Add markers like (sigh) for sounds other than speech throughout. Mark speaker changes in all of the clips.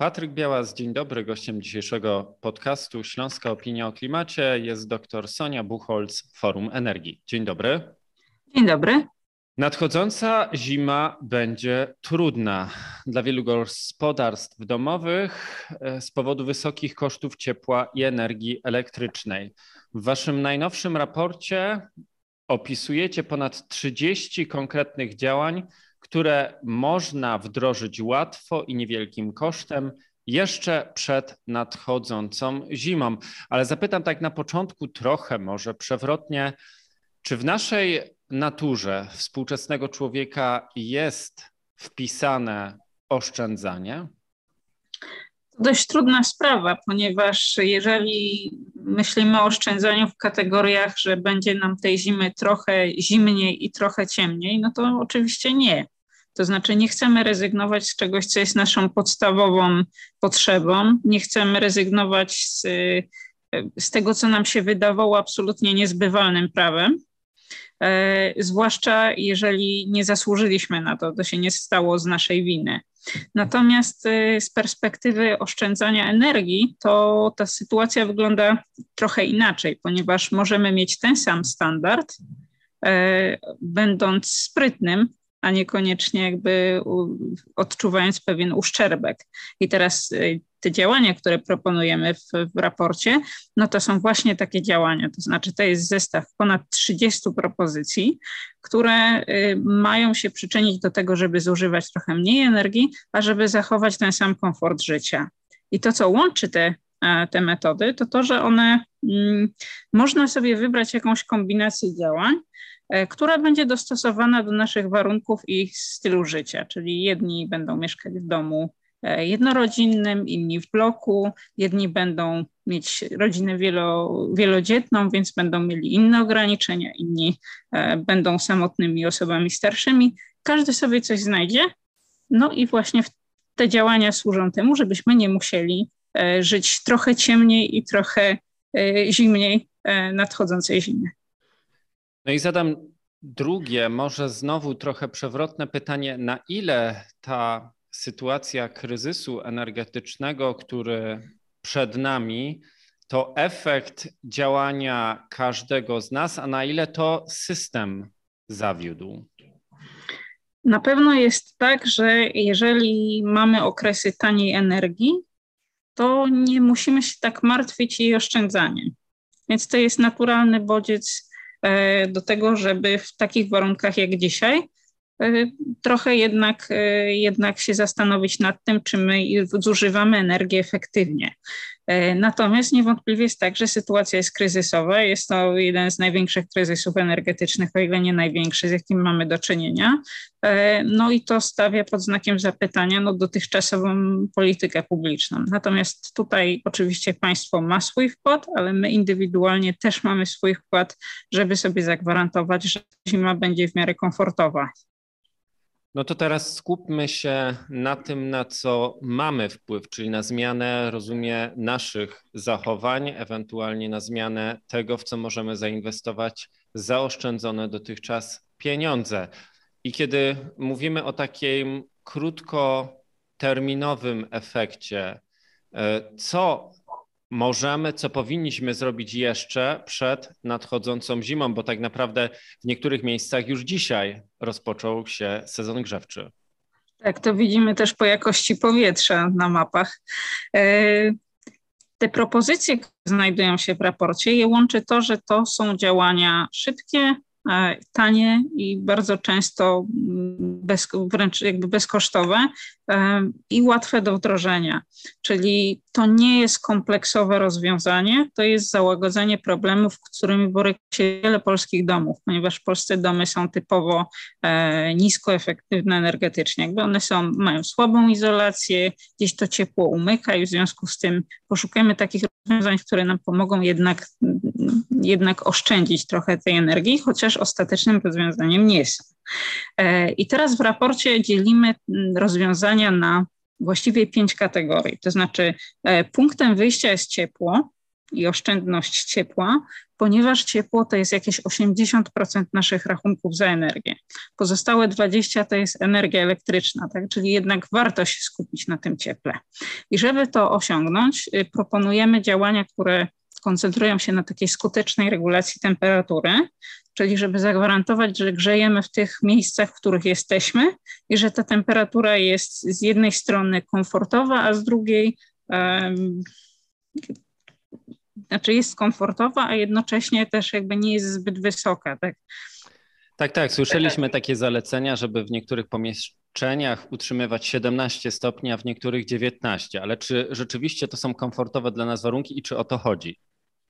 Speaker 1: Patryk Białas, dzień dobry. Gościem dzisiejszego podcastu Śląska Opinia o Klimacie jest dr Sonia Buchholz, Forum Energii. Dzień dobry.
Speaker 2: Dzień dobry.
Speaker 1: Nadchodząca zima będzie trudna dla wielu gospodarstw domowych e, z powodu wysokich kosztów ciepła i energii elektrycznej. W waszym najnowszym raporcie opisujecie ponad 30 konkretnych działań, które można wdrożyć łatwo i niewielkim kosztem jeszcze przed nadchodzącą zimą. Ale zapytam tak na początku trochę może przewrotnie, czy w naszej naturze współczesnego człowieka jest wpisane oszczędzanie?
Speaker 2: Dość trudna sprawa, ponieważ jeżeli myślimy o oszczędzaniu w kategoriach, że będzie nam tej zimy trochę zimniej i trochę ciemniej, no to oczywiście nie. To znaczy, nie chcemy rezygnować z czegoś, co jest naszą podstawową potrzebą, nie chcemy rezygnować z, z tego, co nam się wydawało absolutnie niezbywalnym prawem. E, zwłaszcza jeżeli nie zasłużyliśmy na to, to się nie stało z naszej winy. Natomiast e, z perspektywy oszczędzania energii, to ta sytuacja wygląda trochę inaczej, ponieważ możemy mieć ten sam standard, e, będąc sprytnym, a niekoniecznie jakby odczuwając pewien uszczerbek. I teraz y, te działania, które proponujemy w, w raporcie, no to są właśnie takie działania. To znaczy, to jest zestaw ponad 30 propozycji, które y, mają się przyczynić do tego, żeby zużywać trochę mniej energii, a żeby zachować ten sam komfort życia. I to, co łączy te, te metody, to to, że one mm, można sobie wybrać jakąś kombinację działań, która będzie dostosowana do naszych warunków i stylu życia, czyli jedni będą mieszkać w domu e, jednorodzinnym, inni w bloku, jedni będą mieć rodzinę wielo, wielodzietną, więc będą mieli inne ograniczenia, inni e, będą samotnymi osobami starszymi. Każdy sobie coś znajdzie. No i właśnie te działania służą temu, żebyśmy nie musieli żyć trochę ciemniej i trochę zimniej nadchodzącej zimy.
Speaker 1: No i zadam drugie, może znowu trochę przewrotne pytanie, na ile ta sytuacja kryzysu energetycznego, który przed nami, to efekt działania każdego z nas, a na ile to system zawiódł?
Speaker 2: Na pewno jest tak, że jeżeli mamy okresy taniej energii, to nie musimy się tak martwić jej oszczędzaniem. Więc to jest naturalny bodziec do tego, żeby w takich warunkach jak dzisiaj e, trochę jednak, e, jednak się zastanowić nad tym, czy my zużywamy energię efektywnie. Natomiast niewątpliwie jest tak, że sytuacja jest kryzysowa. Jest to jeden z największych kryzysów energetycznych, o ile nie największy, z jakim mamy do czynienia. No i to stawia pod znakiem zapytania no, dotychczasową politykę publiczną. Natomiast tutaj oczywiście państwo ma swój wkład, ale my indywidualnie też mamy swój wkład, żeby sobie zagwarantować, że zima będzie w miarę komfortowa.
Speaker 1: No to teraz skupmy się na tym, na co mamy wpływ, czyli na zmianę, rozumie, naszych zachowań, ewentualnie na zmianę tego, w co możemy zainwestować zaoszczędzone dotychczas pieniądze. I kiedy mówimy o takim krótkoterminowym efekcie, e, co możemy, co powinniśmy zrobić jeszcze przed nadchodzącą zimą, bo tak naprawdę w niektórych miejscach już dzisiaj rozpoczął się sezon grzewczy.
Speaker 2: Tak, to widzimy też po jakości powietrza na mapach. E, te propozycje, które znajdują się w raporcie, je łączy to, że to są działania szybkie, E, tanie i bardzo często mm, bez, wręcz jakby bezkosztowe i łatwe do wdrożenia. Czyli to nie jest kompleksowe rozwiązanie, to jest załagodzenie problemów, z którymi boryka się wiele polskich domów, ponieważ w Polsce domy są typowo e, niskoefektywne energetycznie. Jakby one są, mają słabą izolację, gdzieś to ciepło umyka i w związku z tym poszukujemy takich rozwiązań, które nam pomogą jednak, jednak oszczędzić trochę tej energii, chociaż ostatecznym rozwiązaniem nie są. E, I teraz w raporcie dzielimy rozwiązania na właściwie pięć kategorii. To znaczy, e, punktem wyjścia jest ciepło i oszczędność ciepła, ponieważ ciepło to jest jakieś 80% naszych rachunków za energię. Pozostałe 20 to jest energia elektryczna, tak? czyli jednak warto się skupić na tym cieple. I żeby to osiągnąć, y, proponujemy działania, które koncentrują się na takiej skutecznej regulacji temperatury, czyli żeby zagwarantować, że grzejemy w tych miejscach, w których jesteśmy i że ta temperatura jest z jednej strony komfortowa, a z drugiej um, znaczy jest komfortowa, a jednocześnie też jakby nie jest zbyt wysoka. Tak,
Speaker 1: tak, tak. Słyszeliśmy takie zalecenia, żeby w niektórych pomieszczeniach utrzymywać 17 stopni, a w niektórych 19. Ale czy rzeczywiście to są komfortowe dla nas warunki i czy o to chodzi?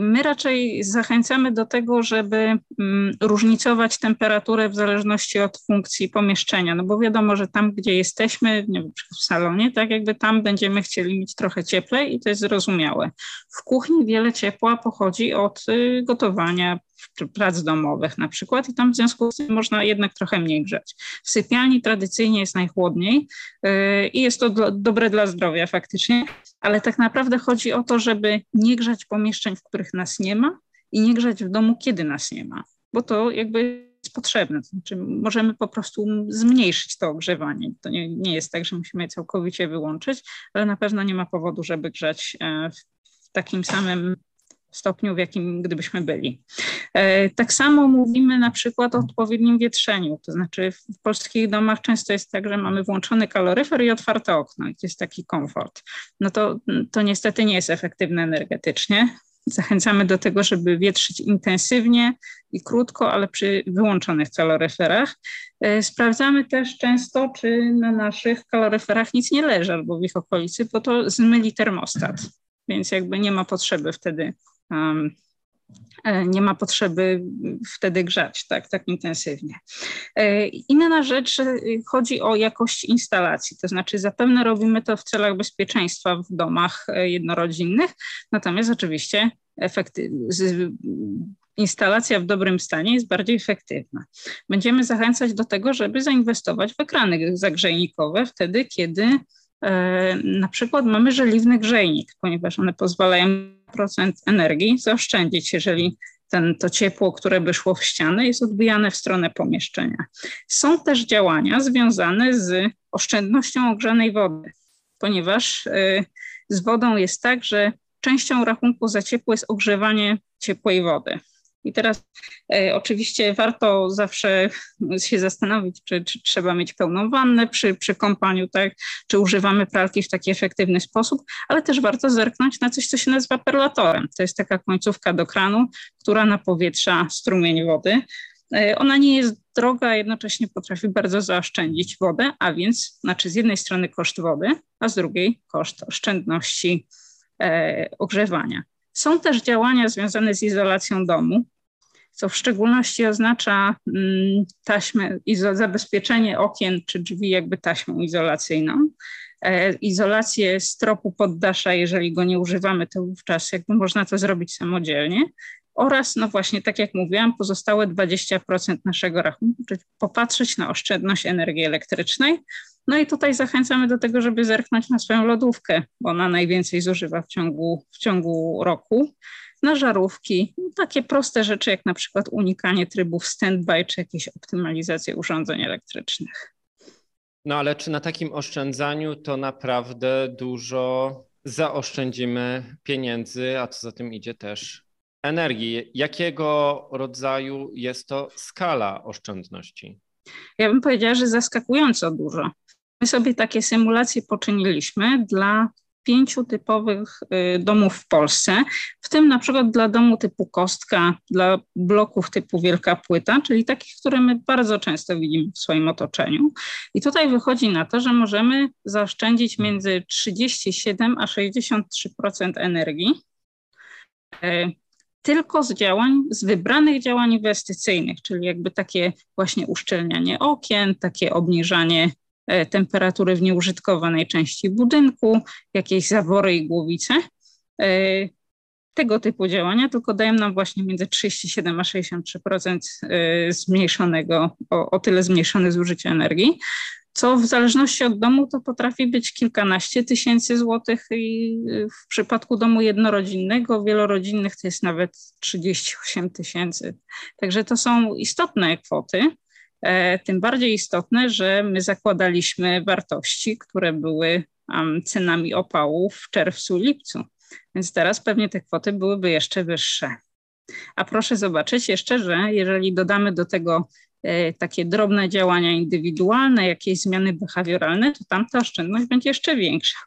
Speaker 2: my raczej zachęcamy do tego, żeby mm, różnicować temperaturę w zależności od funkcji pomieszczenia, no bo wiadomo, że tam, gdzie jesteśmy, nie wiem, w salonie, tak jakby tam będziemy chcieli mieć trochę cieplej i to jest zrozumiałe. W kuchni wiele ciepła pochodzi od y, gotowania, prac domowych na przykład i tam w związku z tym można jednak trochę mniej grzać. W sypialni tradycyjnie jest najchłodniej yy, i jest to do, dobre dla zdrowia faktycznie, ale tak naprawdę chodzi o to, żeby nie grzać pomieszczeń, w których nas nie ma i nie grzać w domu, kiedy nas nie ma, bo to jakby jest potrzebne. To znaczy możemy po prostu zmniejszyć to ogrzewanie. To nie, nie jest tak, że musimy je całkowicie wyłączyć, ale na pewno nie ma powodu, żeby grzać e, w takim samym stopniu, w jakim gdybyśmy byli. E, tak samo mówimy na przykład o odpowiednim wietrzeniu, to znaczy w polskich domach często jest tak, że mamy włączony kaloryfer i otwarte okno i to jest taki komfort. No to, to niestety nie jest efektywne energetycznie. Zachęcamy do tego, żeby wietrzyć intensywnie i krótko, ale przy wyłączonych kaloryferach. E, sprawdzamy też często, czy na naszych kaloryferach nic nie leży albo w ich okolicy, bo to zmyli termostat, więc jakby nie ma potrzeby wtedy E, nie ma potrzeby wtedy grzać tak, tak intensywnie. E, inna rzecz, chodzi o jakość instalacji, to znaczy zapewne robimy to w celach bezpieczeństwa w domach e, jednorodzinnych, natomiast oczywiście efekty, instalacja w dobrym stanie jest bardziej efektywna. Będziemy zachęcać do tego, żeby zainwestować w ekrany zagrzejnikowe wtedy, kiedy na przykład mamy żeliwny grzejnik, ponieważ one pozwalają procent energii zaoszczędzić, jeżeli ten, to ciepło, które by szło w ścianę, jest odbijane w stronę pomieszczenia. Są też działania związane z oszczędnością ogrzanej wody, ponieważ y, z wodą jest tak, że częścią rachunku za ciepło jest ogrzewanie ciepłej wody. I teraz e, oczywiście warto zawsze się zastanowić, czy, czy, trzeba mieć pełną wannę przy, przy kąpaniu, tak? czy używamy pralki w taki efektywny sposób, ale też warto zerknąć na coś, co się nazywa perlatorem. To jest taka końcówka do kranu, która napowietrza strumień wody. E, ona nie jest droga, jednocześnie potrafi bardzo zaoszczędzić wodę, a więc znaczy z jednej strony koszt wody, a z drugiej koszt oszczędności e, ogrzewania. Są też działania związane z izolacją domu co w szczególności oznacza mm, taśmę, zabezpieczenie okien czy drzwi jakby taśmą izolacyjną. E, izolację stropu poddasza, jeżeli go nie używamy, to wówczas jakby można to zrobić samodzielnie. Oraz, no właśnie, tak jak mówiłam, pozostałe 20% naszego rachunku, czyli popatrzeć na oszczędność energii elektrycznej. No i tutaj zachęcamy do tego, żeby zerknąć na swoją lodówkę, bo ona najwięcej zużywa w ciągu, w ciągu roku na żarówki, takie proste rzeczy jak na przykład unikanie trybów standby czy jakieś optymalizacje urządzeń elektrycznych.
Speaker 1: No ale czy na takim oszczędzaniu to naprawdę dużo zaoszczędzimy pieniędzy, a co za tym idzie też energii? Jakiego rodzaju jest to skala oszczędności?
Speaker 2: Ja bym powiedziała, że zaskakująco dużo. My sobie takie symulacje poczyniliśmy dla pięciu typowych y, domów w Polsce, w tym na przykład dla domu typu kostka, dla bloków typu wielka płyta, czyli takich, które my bardzo często widzimy w swoim otoczeniu. I tutaj wychodzi na to, że możemy zaoszczędzić między 37 a 63% energii e, tylko z działań, z wybranych działań inwestycyjnych, czyli jakby takie właśnie uszczelnianie okien, takie obniżanie temperatury w nieużytkowanej części budynku, jakieś zawory i głowice. E, tego typu działania tylko dają nam właśnie między 37 a 63% e, zmniejszonego, o, o tyle zmniejszone zużycie energii, co w zależności od domu to potrafi być kilkanaście tysięcy złotych i w przypadku domu jednorodzinnego, wielorodzinnych to jest nawet 38 tysięcy. Także to są istotne kwoty. Tym bardziej istotne, że my zakładaliśmy wartości, które były cenami opału w czerwcu, lipcu. Więc teraz pewnie te kwoty byłyby jeszcze wyższe. A proszę zobaczyć jeszcze, że jeżeli dodamy do tego e, takie drobne działania indywidualne, jakieś zmiany behawioralne, to tamta oszczędność będzie jeszcze większa.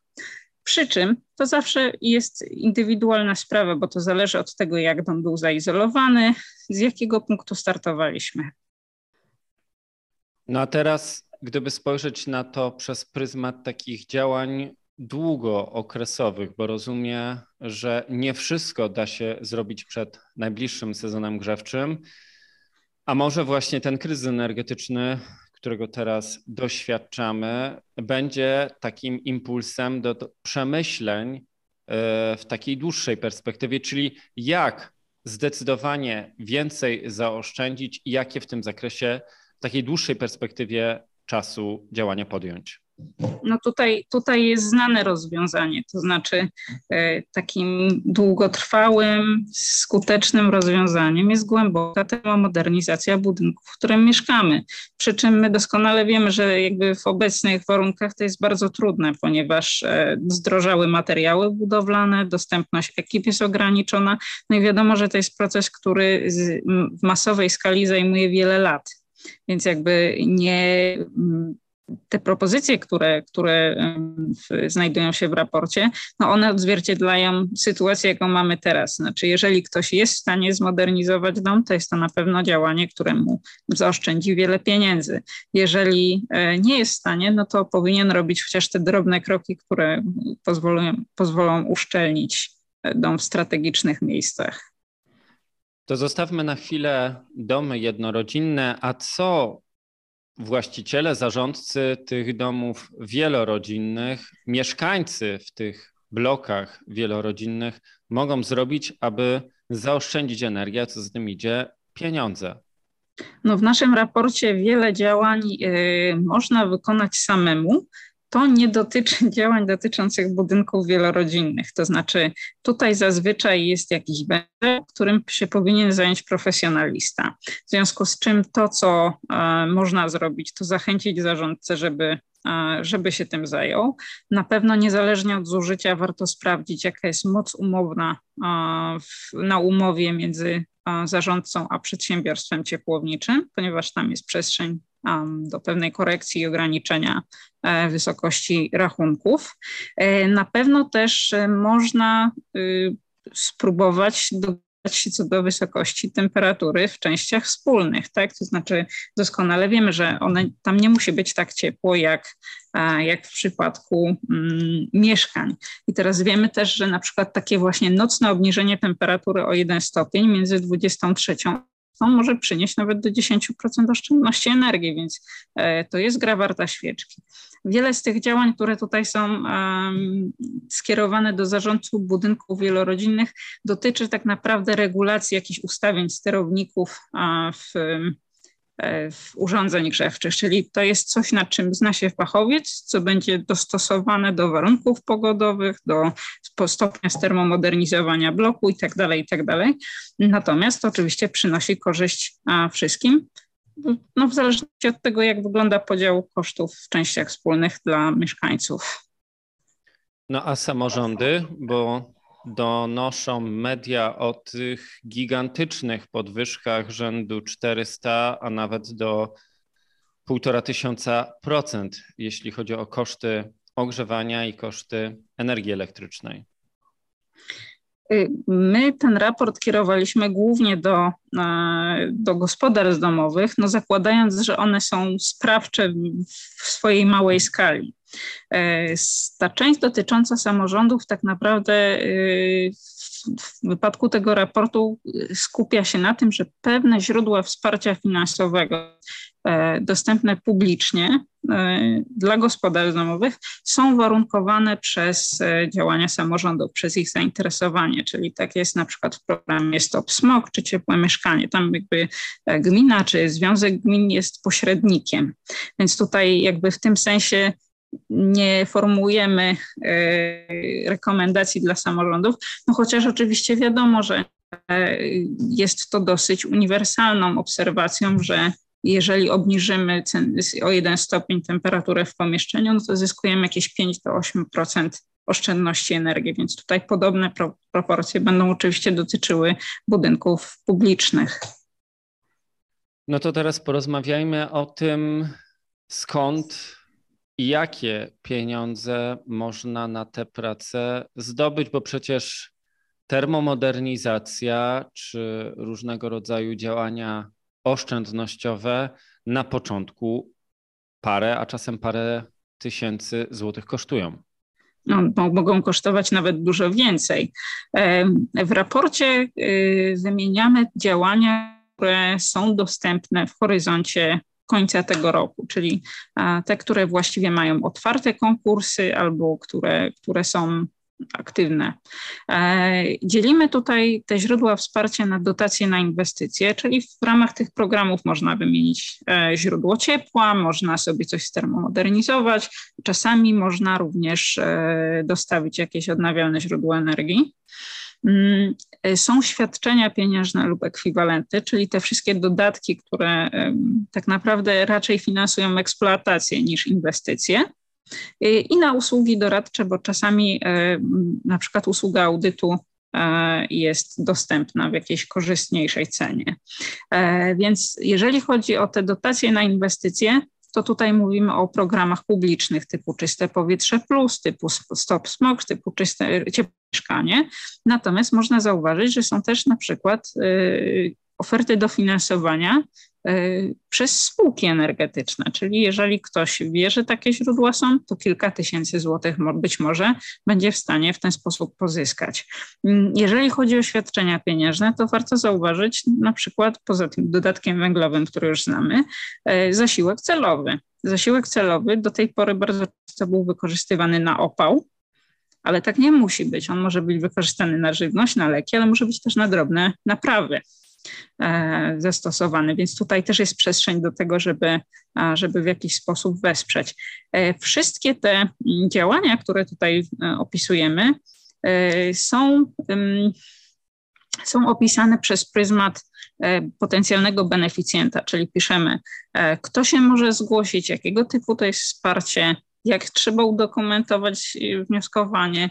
Speaker 2: Przy czym to zawsze jest indywidualna sprawa, bo to zależy od tego, jak dom był zaizolowany, z jakiego punktu startowaliśmy.
Speaker 1: No a teraz, gdyby spojrzeć na to przez pryzmat takich działań długookresowych, bo rozumiem, że nie wszystko da się zrobić przed najbliższym sezonem grzewczym, a może właśnie ten kryzys energetyczny, którego teraz doświadczamy, będzie takim impulsem do, przemyśleń e, w takiej dłuższej perspektywie, czyli jak zdecydowanie więcej zaoszczędzić i jakie w tym zakresie, w takiej dłuższej perspektywie czasu działania podjąć.
Speaker 2: No tutaj, tutaj jest znane rozwiązanie, to znaczy e, takim długotrwałym, skutecznym rozwiązaniem jest głęboka termomodernizacja budynków, w którym mieszkamy. Przy czym my doskonale wiemy, że jakby w obecnych warunkach to jest bardzo trudne, ponieważ e, zdrożały materiały budowlane, dostępność ekip jest ograniczona, no i wiadomo, że to jest proces, który w masowej skali zajmuje wiele lat. Więc jakby nie te propozycje, które, które znajdują się w raporcie, no one odzwierciedlają sytuację, jaką mamy teraz. Znaczy, jeżeli ktoś jest w stanie zmodernizować dom, to jest to na pewno działanie, któremu zaoszczędzi wiele pieniędzy. Jeżeli e, nie jest w stanie, no to powinien robić chociaż te drobne kroki, które pozwolą, pozwolą uszczelnić e, dom w strategicznych miejscach.
Speaker 1: To zostawmy na chwilę domy jednorodzinne, a co właściciele, zarządcy tych domów wielorodzinnych, mieszkańcy w tych blokach wielorodzinnych mogą zrobić, aby zaoszczędzić energię, a co z tym idzie? Pieniądze?
Speaker 2: No w naszym raporcie wiele działań y, można wykonać samemu, to nie dotyczy (laughs) działań dotyczących budynków wielorodzinnych. To znaczy, tutaj zazwyczaj jest jakiś będę, którym się powinien zająć profesjonalista. W związku z czym to, co e, można zrobić, to zachęcić zarządcę, żeby e, żeby się tym zajął. Na pewno niezależnie od zużycia warto sprawdzić, jaka jest moc umowna e, na umowie między zarządcą a przedsiębiorstwem ciepłowniczym, ponieważ tam jest przestrzeń do pewnej korekcji i ograniczenia e, wysokości rachunków. E, na pewno też e, można y, spróbować co do wysokości temperatury w częściach wspólnych, tak? To znaczy doskonale wiemy, że one, tam nie musi być tak ciepło jak, jak w przypadku mm, mieszkań. I teraz wiemy też, że na przykład takie właśnie nocne obniżenie temperatury o 1 stopień między 23 to może przynieść nawet do 10% oszczędności energii, więc e, to jest gra warta świeczki. Wiele z tych działań, które tutaj są skierowane do zarządców budynków wielorodzinnych, dotyczy tak naprawdę regulacji jakichś ustawień sterowników w urządzeń grzewczych, czyli to jest coś, nad czym zna się fachowiec, co będzie dostosowane do warunków pogodowych, do stopnia termomodernizowania bloku itd., tak itd. Tak Natomiast to oczywiście przynosi korzyść wszystkim, no w zależności od tego, jak wygląda podział kosztów w częściach wspólnych dla mieszkańców.
Speaker 1: No a samorządy, bo donoszą media o tych gigantycznych podwyżkach rzędu 400, a nawet do 1,5 tysiąca procent, jeśli chodzi o koszty ogrzewania i koszty energii elektrycznej.
Speaker 2: My ten raport kierowaliśmy głównie do, do gospodarstw domowych, no zakładając, że one są sprawcze w swojej małej skali. E, ta część dotycząca samorządów tak naprawdę y, w wypadku tego raportu skupia się na tym, że pewne źródła wsparcia finansowego e, dostępne publicznie e, dla gospodarstw domowych są warunkowane przez działania samorządów, przez ich zainteresowanie, czyli tak jest na przykład w programie Stop Smog czy Ciepłe Mieszkanie. Tam jakby gmina czy Związek Gmin jest pośrednikiem, więc tutaj jakby w tym sensie nie formułujemy e, rekomendacji dla samorządów, no chociaż oczywiście wiadomo, że e, jest to dosyć uniwersalną obserwacją, że jeżeli obniżymy o jeden stopień temperaturę w pomieszczeniu, no to zyskujemy jakieś 5 do 8% oszczędności energii, więc tutaj podobne pro, proporcje będą oczywiście dotyczyły budynków publicznych.
Speaker 1: No to teraz porozmawiajmy o tym, skąd i jakie pieniądze można na tę pracę zdobyć, bo przecież termomodernizacja czy różnego rodzaju działania oszczędnościowe na początku parę, a czasem parę tysięcy złotych kosztują.
Speaker 2: No, mogą kosztować nawet dużo więcej. W raporcie y, wymieniamy działania, które są dostępne w horyzoncie końca tego roku, czyli te, które właściwie mają otwarte konkursy albo które, które są aktywne. E, dzielimy tutaj te źródła wsparcia na dotacje na inwestycje, czyli w ramach tych programów można wymienić e, źródło ciepła, można sobie coś termomodernizować, czasami można również e, dostawić jakieś odnawialne źródło energii. Mm, są świadczenia pieniężne lub ekwiwalenty, czyli te wszystkie dodatki, które tak naprawdę raczej finansują eksploatację niż inwestycje. I na usługi doradcze, bo czasami e, na przykład usługa audytu e, jest dostępna w jakiejś korzystniejszej cenie. Więc jeżeli chodzi o te dotacje na inwestycje, to tutaj mówimy o programach publicznych typu Czyste Powietrze Plus, typu Stop Smog, typu Czyste Mieszkanie. Natomiast można zauważyć, że są też na przykład oferty dofinansowania przez spółki energetyczne. Czyli jeżeli ktoś wie, że takie źródła są, to kilka tysięcy złotych być może będzie w stanie w ten sposób pozyskać. Mm, jeżeli chodzi o świadczenia pieniężne, to warto zauważyć na przykład poza tym dodatkiem węglowym, który już znamy, e, zasiłek celowy. Zasiłek celowy do tej pory bardzo często był wykorzystywany na opał, ale tak nie musi być. On może być wykorzystany na żywność, na leki, ale może być też na drobne naprawy. E, zastosowany, więc tutaj też jest przestrzeń do tego, żeby, żeby w jakiś sposób wesprzeć. E, wszystkie te działania, które tutaj e, opisujemy, są, są opisane przez pryzmat potencjalnego beneficjenta, czyli piszemy, kto się może zgłosić, jakiego typu to jest wsparcie, jak trzeba udokumentować wnioskowanie,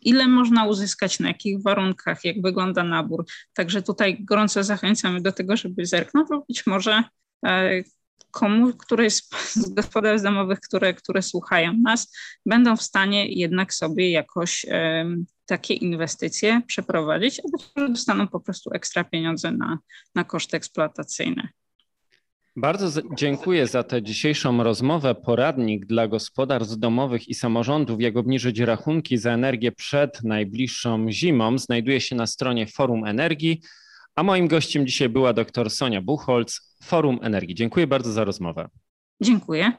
Speaker 2: ile można uzyskać, na jakich warunkach, jak wygląda nabór. Także tutaj gorąco zachęcamy do tego, żeby zerknąć, bo być może e, komu, któryś z gospodarstw domowych, które, które słuchają nas, będą w stanie jednak sobie jakoś takie inwestycje przeprowadzić, a być może dostaną po prostu ekstra pieniądze na, na koszty eksploatacyjne.
Speaker 1: Bardzo dziękuję za tę dzisiejszą rozmowę. Poradnik dla gospodarstw domowych i samorządów, jak obniżyć rachunki za energię przed najbliższą zimą, znajduje się na stronie Forum Energii. A moim gościem dzisiaj była dr Sonia Buchholz, Forum Energii. Dziękuję bardzo za rozmowę.
Speaker 2: Dziękuję.